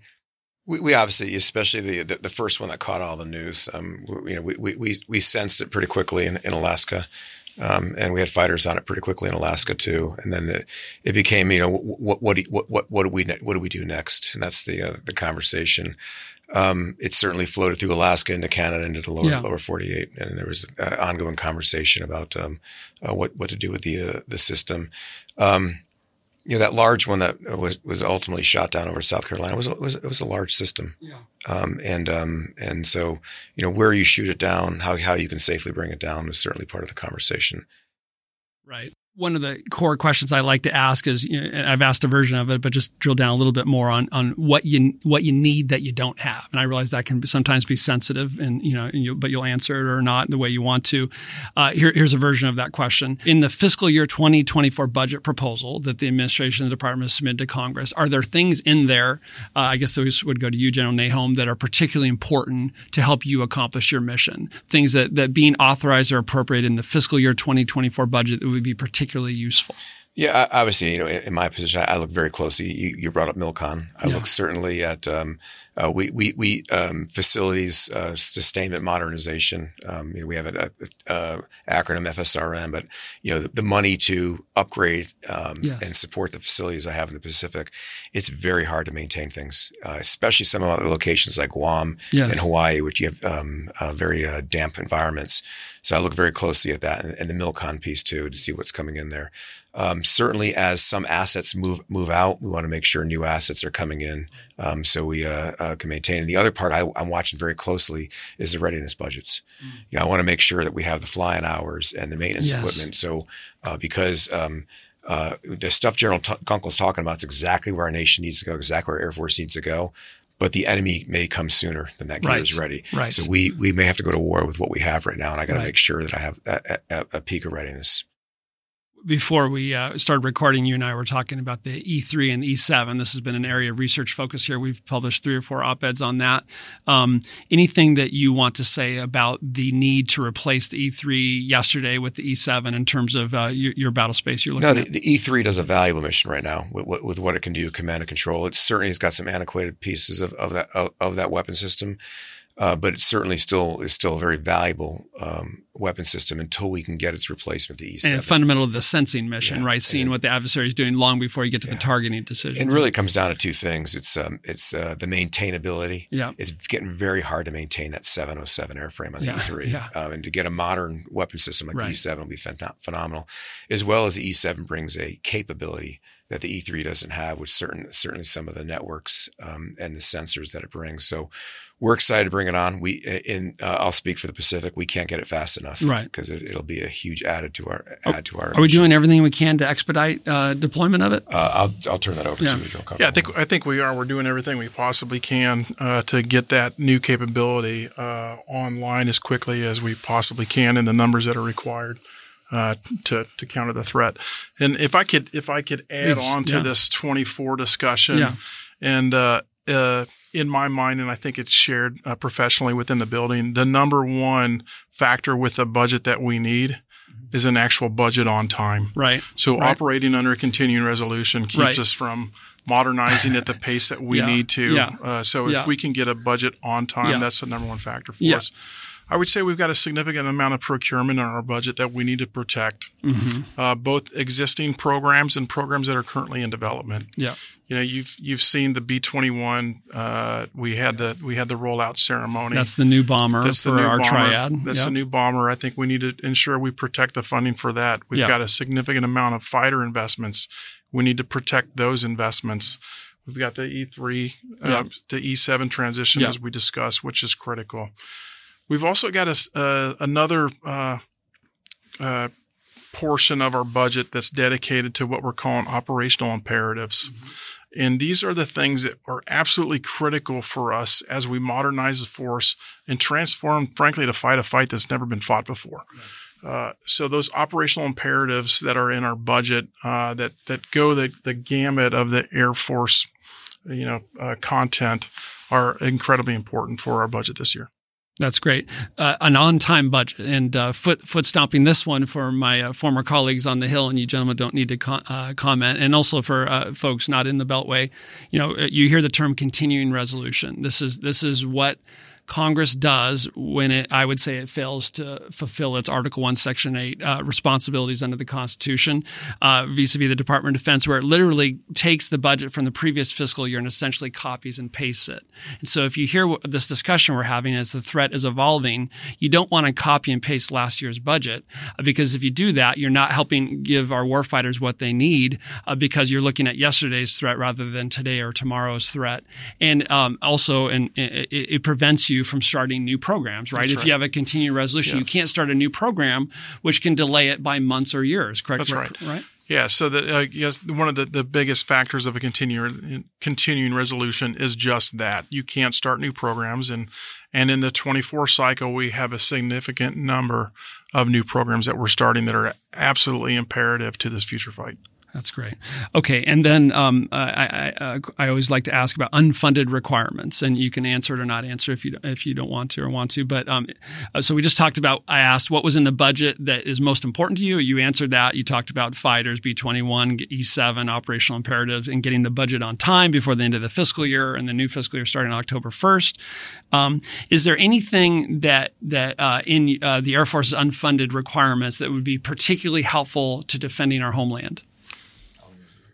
We, we obviously, especially the, the, the first one that caught all the news, um, we, you know, we, we we sensed it pretty quickly in, in Alaska, um, and we had fighters on it pretty quickly in Alaska too. And then it, it became, you know, what what what what what do we what do we do next? And that's the uh, the conversation. Um, it certainly floated through Alaska into Canada into the lower yeah. lower 48, and there was an ongoing conversation about um, uh, what what to do with the uh, the system. Um, you know that large one that was was ultimately shot down over South Carolina was was it was a large system, yeah. um, and um, and so you know where you shoot it down, how how you can safely bring it down is certainly part of the conversation. Right one of the core questions I like to ask is, you know, I've asked a version of it, but just drill down a little bit more on on what you what you need that you don't have. And I realize that can sometimes be sensitive, and you know, and you, but you'll answer it or not the way you want to. Uh, here, here's a version of that question: In the fiscal year 2024 budget proposal that the administration and the department has submitted to Congress, are there things in there? Uh, I guess those would go to you, General Nahom, that are particularly important to help you accomplish your mission. Things that that being authorized or appropriated in the fiscal year 2024 budget that would be particularly particularly useful? Yeah, obviously, you know, in my position, I look very closely. You, you brought up Milcon. I yeah. look certainly at um, uh, we we we um, facilities uh, sustainment modernization. Um, you know, we have an acronym FSRM, but you know the, the money to upgrade um, yes. and support the facilities I have in the Pacific. It's very hard to maintain things, uh, especially some of the locations like Guam yes. and Hawaii, which you have um, uh, very uh, damp environments. So I look very closely at that and, and the Milcon piece too to see what's coming in there. Um, certainly, as some assets move move out, we want to make sure new assets are coming in, um, so we uh, uh, can maintain. And the other part I, am watching very closely is the readiness budgets. Mm. You know, I want to make sure that we have the flying hours and the maintenance yes. equipment. So uh, because um, uh, the stuff General T- Kunkel's talking about is exactly where our nation needs to go, exactly where Air Force needs to go but the enemy may come sooner than that gear right. is ready. Right. So we we may have to go to war with what we have right now, and I got to right. make sure that I have a, a, a peak of readiness before we uh, started recording, you and I were talking about the E3 and the E7. This has been an area of research focus here. We've published three or four op eds on that. Um, anything that you want to say about the need to replace the E3 yesterday with the E7 in terms of uh, your, your, battle space you're looking no, the, at? the E3 does a valuable mission right now with, with, what it can do, command and control. It certainly has got some antiquated pieces of, of that of, of that weapon system. Uh, but it certainly still is still a very valuable um, weapon system until we can get its replacement, the E7. And fundamental to the sensing mission, Yeah, right? Seeing and- what the adversary is doing long before you get to the targeting decision. And really, it comes down to two things. It's um, it's uh, the maintainability. Yeah. It's getting very hard to maintain that 707 airframe on the Yeah, E3. yeah. Um, and to get a modern weapon system like Right. the E7 will be phen- phenomenal, as well as the E7 brings a capability that the E3 doesn't have, with certain certainly some of the networks um, and the sensors that it brings. So we're excited to bring it on. We in uh, I'll speak for the Pacific. We can't get it fast enough, Right. Because it, it'll be a huge added to our add to our. Are we doing everything we can to expedite uh, deployment of it? Uh, I'll I'll turn that over Yeah. to you, Joe. Yeah, I think I think we are. We're doing everything we possibly can uh, to get that new capability uh, online as quickly as we possibly can in the numbers that are required. Uh, to to counter the threat. And if I could if I could add on to yeah. this 24 discussion, Yeah. and uh, uh, in my mind, and I think it's shared uh, professionally within the building, the number one factor with the budget that we need is an actual budget on time. Right. So Right. operating under a continuing resolution keeps Right. us from modernizing at the pace that we Yeah. need to. Yeah. Uh, so if Yeah. we can get a budget on time, that's the number one factor for us. I would say we've got a significant amount of procurement in our budget that we need to protect, Mm-hmm. uh, both existing programs and programs that are currently in development. Yeah. You know, you've you've seen the B twenty one. We had the we had the rollout ceremony. That's the new bomber That's for the new our bomber. triad. That's Yep. the new bomber. I think we need to ensure we protect the funding for that. We've Yeah. got a significant amount of fighter investments. We need to protect those investments. We've got the E3, Yeah. uh, the E7 transition Yeah. as we discussed, which is critical. We've also got a uh, another uh, uh, portion of our budget that's dedicated to what we're calling operational imperatives. And these are the things that are absolutely critical for us as we modernize the force and transform, frankly, to fight a fight that's never been fought before. Uh, so those operational imperatives that are in our budget uh, that that go the, the gamut of the Air Force, you know, uh, content are incredibly important for our budget this year. That's great. Uh, an on-time budget and uh, foot foot stomping this one for my uh, former colleagues on the Hill, and you gentlemen don't need to co- uh, comment. And also for uh, folks not in the Beltway, you know, uh, you hear the term continuing resolution. This is this is what Congress does when it, I would say, it fails to fulfill its Article One, Section Eight uh, responsibilities under the Constitution, uh, vis-a-vis the Department of Defense, where it literally takes the budget from the previous fiscal year and essentially copies and pastes it. And so, if you hear what this discussion we're having as the threat is evolving, you don't want to copy and paste last year's budget uh, because if you do that, you're not helping give our warfighters what they need uh, because you're looking at yesterday's threat rather than today or tomorrow's threat, and um, also, and it, it prevents you from starting new programs. Right? That's if right. you have a continuing resolution, Yes. you can't start a new program, which can delay it by months or years. Correct? That's right. Right. Yeah, so that uh, yes, one of the, the biggest factors of a continuing continuing resolution is just that you can't start new programs, and and in the 24 cycle we have a significant number of new programs that we're starting that are absolutely imperative to this future fight. That's great. Okay, and then um, I, I, I always like to ask about unfunded requirements, and you can answer it or not answer if you if you don't want to or want to. But um, uh, so we just talked about. I asked what was in the budget that is most important to you. You answered that. You talked about fighters, B twenty one, E seven, operational imperatives, and getting the budget on time before the end of the fiscal year, and the new fiscal year starting October first. Um, is there anything that that uh, in uh, the Air Force's unfunded requirements that would be particularly helpful to defending our homeland?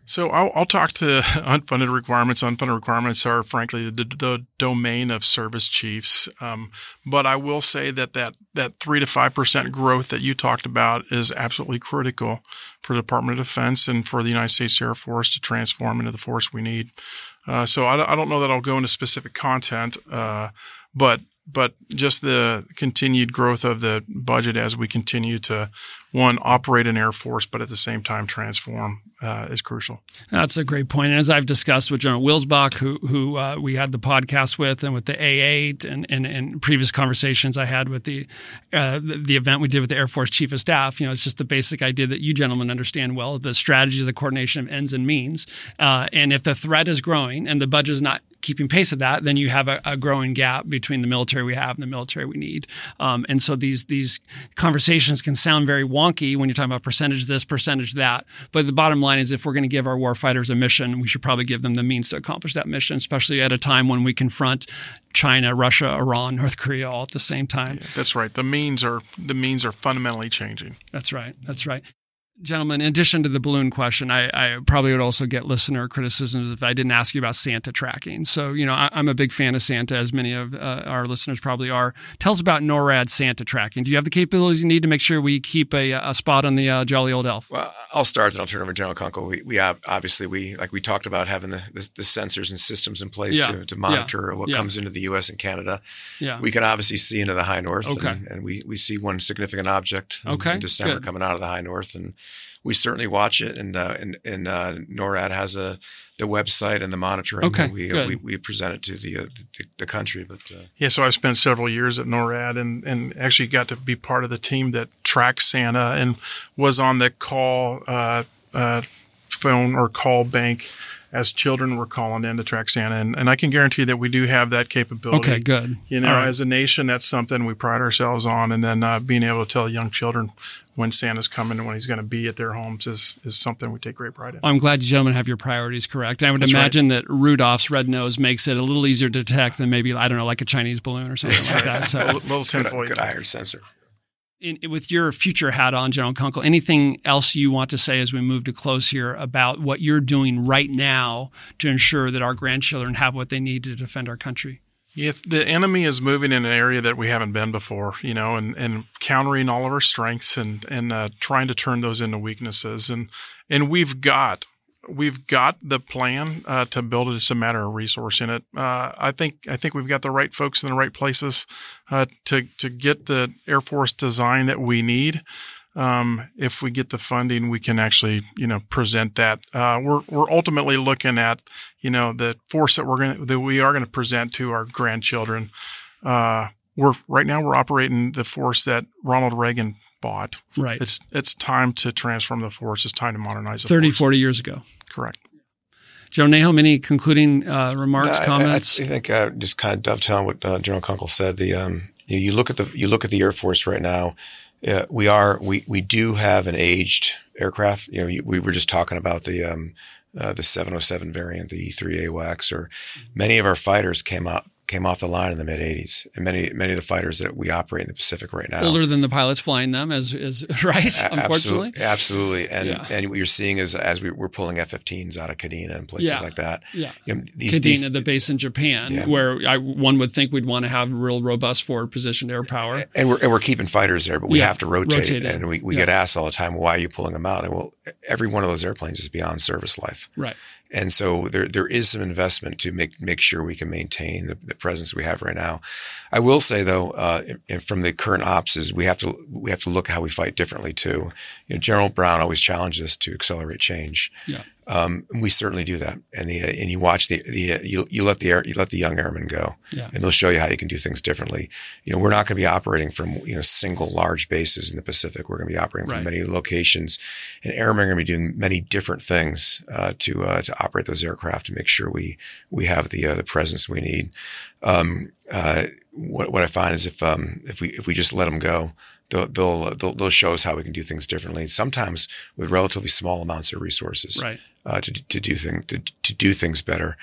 So I'll, I'll talk to unfunded requirements. Unfunded requirements are frankly the, the domain of service chiefs. Um, but I will say that that, that three to five percent growth that you talked about is absolutely critical for the Department of Defense and for the United States Air Force to transform into the force we need. Uh, so I, I don't know that I'll go into specific content, uh, but but just the continued growth of the budget as we continue to one operate an air force, but at the same time transform uh, is crucial. That's a great point. And as I've discussed with General Wilsbach, who who uh, we had the podcast with, and with the A8, and, and and previous conversations I had with the, uh, the event we did with the Air Force Chief of Staff, you know, it's just the basic idea that you gentlemen understand well: the strategy the coordination of ends and means. Uh, and if the threat is growing and the budget is not keeping pace of that, then you have a, a growing gap between the military we have and the military we need. Um, and so these these conversations can sound very wonky when you're talking about percentage this, percentage that. But the bottom line is, if we're going to give our warfighters a mission, we should probably give them the means to accomplish that mission, especially at a time when we confront China, Russia, Iran, North Korea all at the same time. That's right. The means are the means are fundamentally changing. That's right. That's right. Gentlemen, in addition to the balloon question, I, I probably would also get listener criticisms if I didn't ask you about Santa tracking. So, you know, I, I'm a big fan of Santa, as many of uh, our listeners probably are. Tell us about NORAD Santa tracking. Do you have the capabilities you need to make sure we keep a, a spot on the uh, jolly old elf? Well, I'll start, and I'll turn over to General Kunkel. We, we have, obviously we like we talked about having the, the, the sensors and systems in place Yeah. to, to monitor what Yeah. comes into the U.S. and Canada. Yeah. We can obviously see into the high north, Okay. and, and we, we see one significant object in, Okay, in December good. coming out of the high north, and we certainly watch it, and uh, and, and uh, NORAD has a the website and the monitoring. Okay, we, good. we we present it to the uh, the, the country. But uh, Yeah, so I spent several years at NORAD and, and actually got to be part of the team that tracks Santa and was on the call uh, uh, phone or call bank as children were calling in to track Santa. And, and I can guarantee that we do have that capability. Okay, good. You know, All right. as a nation, that's something we pride ourselves on. And then uh, being able to tell young children when Santa's coming and when he's going to be at their homes is, is something we take great pride in. I'm glad you gentlemen have your priorities correct. I would That's right. imagine that Rudolph's red nose makes it a little easier to detect than maybe I don't know, like a Chinese balloon or something like that. So, little little it's good, tinfoil. good iron sensor. In, with your future hat on, General Kunkel, anything else you want to say as we move to close here about what you're doing right now to ensure that our grandchildren have what they need to defend our country? If the enemy is moving in an area that we haven't been before, you know, and, and countering all of our strengths and, and uh, trying to turn those into weaknesses. And, and we've got, we've got the plan uh, to build it. It's a matter of resource in it. Uh, I think, I think we've got the right folks in the right places uh, to, to get the Air Force design that we need. Um, if we get the funding, we can actually, you know, present that. Uh, we're, we're ultimately looking at, you know, the force that we're going that we are going to present to our grandchildren. Uh, we're right now we're operating the force that Ronald Reagan bought. Right. It's, it's time to transform the force. It's time to modernize the 30, force. 40 years ago. Correct. General Nahom, any concluding uh, remarks, No, I- I- comments? I, think uh, just kind of dovetailing what uh, General Kunkel said. The um, you, you look at the you look at the Air Force right now. Uh, we are we we do have an aged aircraft. You know, you, we were just talking about the um, uh, the 707 variant, the E3 AWACS, or many of our fighters came out came off the line in the mid 80s, and many many of the fighters that we operate in the Pacific right now. Older than the pilots flying them, as is right. A- unfortunately, absolutely, absolutely. and Yeah. and what you're seeing is as we, we're pulling F-15s out of Kadena and places Yeah. like that. Yeah. you know, these, Kadena, these- the base in Japan, Yeah. where I, one would think we'd want to have real robust forward positioned air power. and we're and we're keeping fighters there, but we have to rotate, rotate and we, we get asked all the time, why are you pulling them out? And well, every one of those airplanes is beyond service life, Right. And so there there is some investment to make make sure we can maintain the, the presence we have right now. I will say though, uh, from the current ops, is we have to we have to look how we fight differently too. You know, General Brown always challenged us to accelerate change. Yeah. Um, we certainly do that. And the, uh, and you watch the, the, uh, you, you let the air, you let the young airmen go Yeah. and they'll show you how you can do things differently. You know, we're not going to be operating from, you know, single large bases in the Pacific. We're going to be operating from Right. many locations and airmen are going to be doing many different things, uh, to, uh, to operate those aircraft to make sure we, we have the, uh, the presence we need. Um, uh, what, what I find is if, um, if we, if we just let them go, they'll, they'll, they'll, they'll show us how we can do things differently. Sometimes with relatively small amounts of resources Right. Uh, to to do things to, to do things better.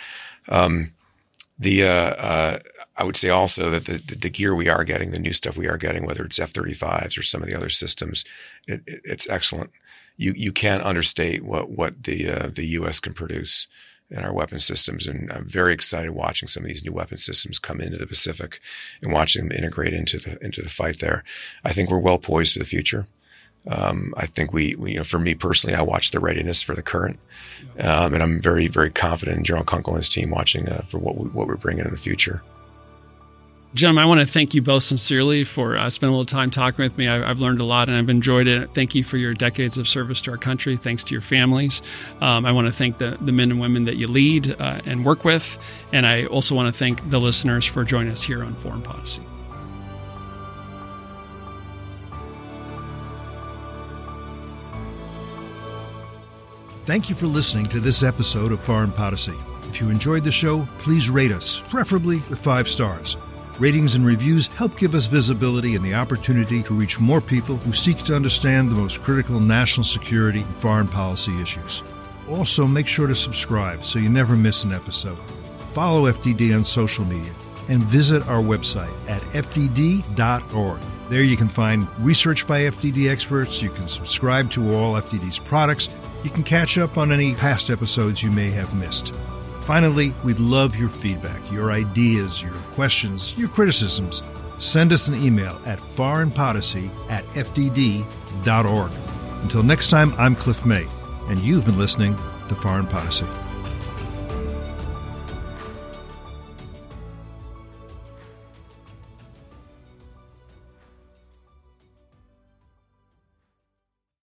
Um, the uh, uh, I would say also that the, the the gear we are getting, the new stuff we are getting, whether it's F thirty fives or some of the other systems, it, it, it's excellent. You you can't understate what what the uh, the U.S. can produce in our weapon systems, and I'm very excited watching some of these new weapon systems come into the Pacific and watching them integrate into the into the fight there. I think we're well poised for the future. Um, I think we, we, you know, for me personally, I watch the readiness for the current, um, and I'm very, very confident in General Kunkel and his team watching uh, for what we, what we're bringing in the future. Gentlemen, I want to thank you both sincerely for uh, spending a little time talking with me. I, I've learned a lot and I've enjoyed it. Thank you for your decades of service to our country. Thanks to your families. Um, I want to thank the, the men and women that you lead uh, and work with. And I also want to thank the listeners for joining us here on Foreign Podicy. Thank you for listening to this episode of Foreign Podicy. If you enjoyed the show, please rate us, preferably with five stars. Ratings and reviews help give us visibility and the opportunity to reach more people who seek to understand the most critical national security and foreign policy issues. Also, make sure to subscribe so you never miss an episode. Follow FDD on social media and visit our website at fdd.org. There you can find research by FDD experts, you can subscribe to all FDD's products, you can catch up on any past episodes you may have missed. Finally, we'd love your feedback, your ideas, your questions, your criticisms. Send us an email at foreignpodicy at fdd.org. Until next time, I'm Cliff May, and you've been listening to Foreign Podicy.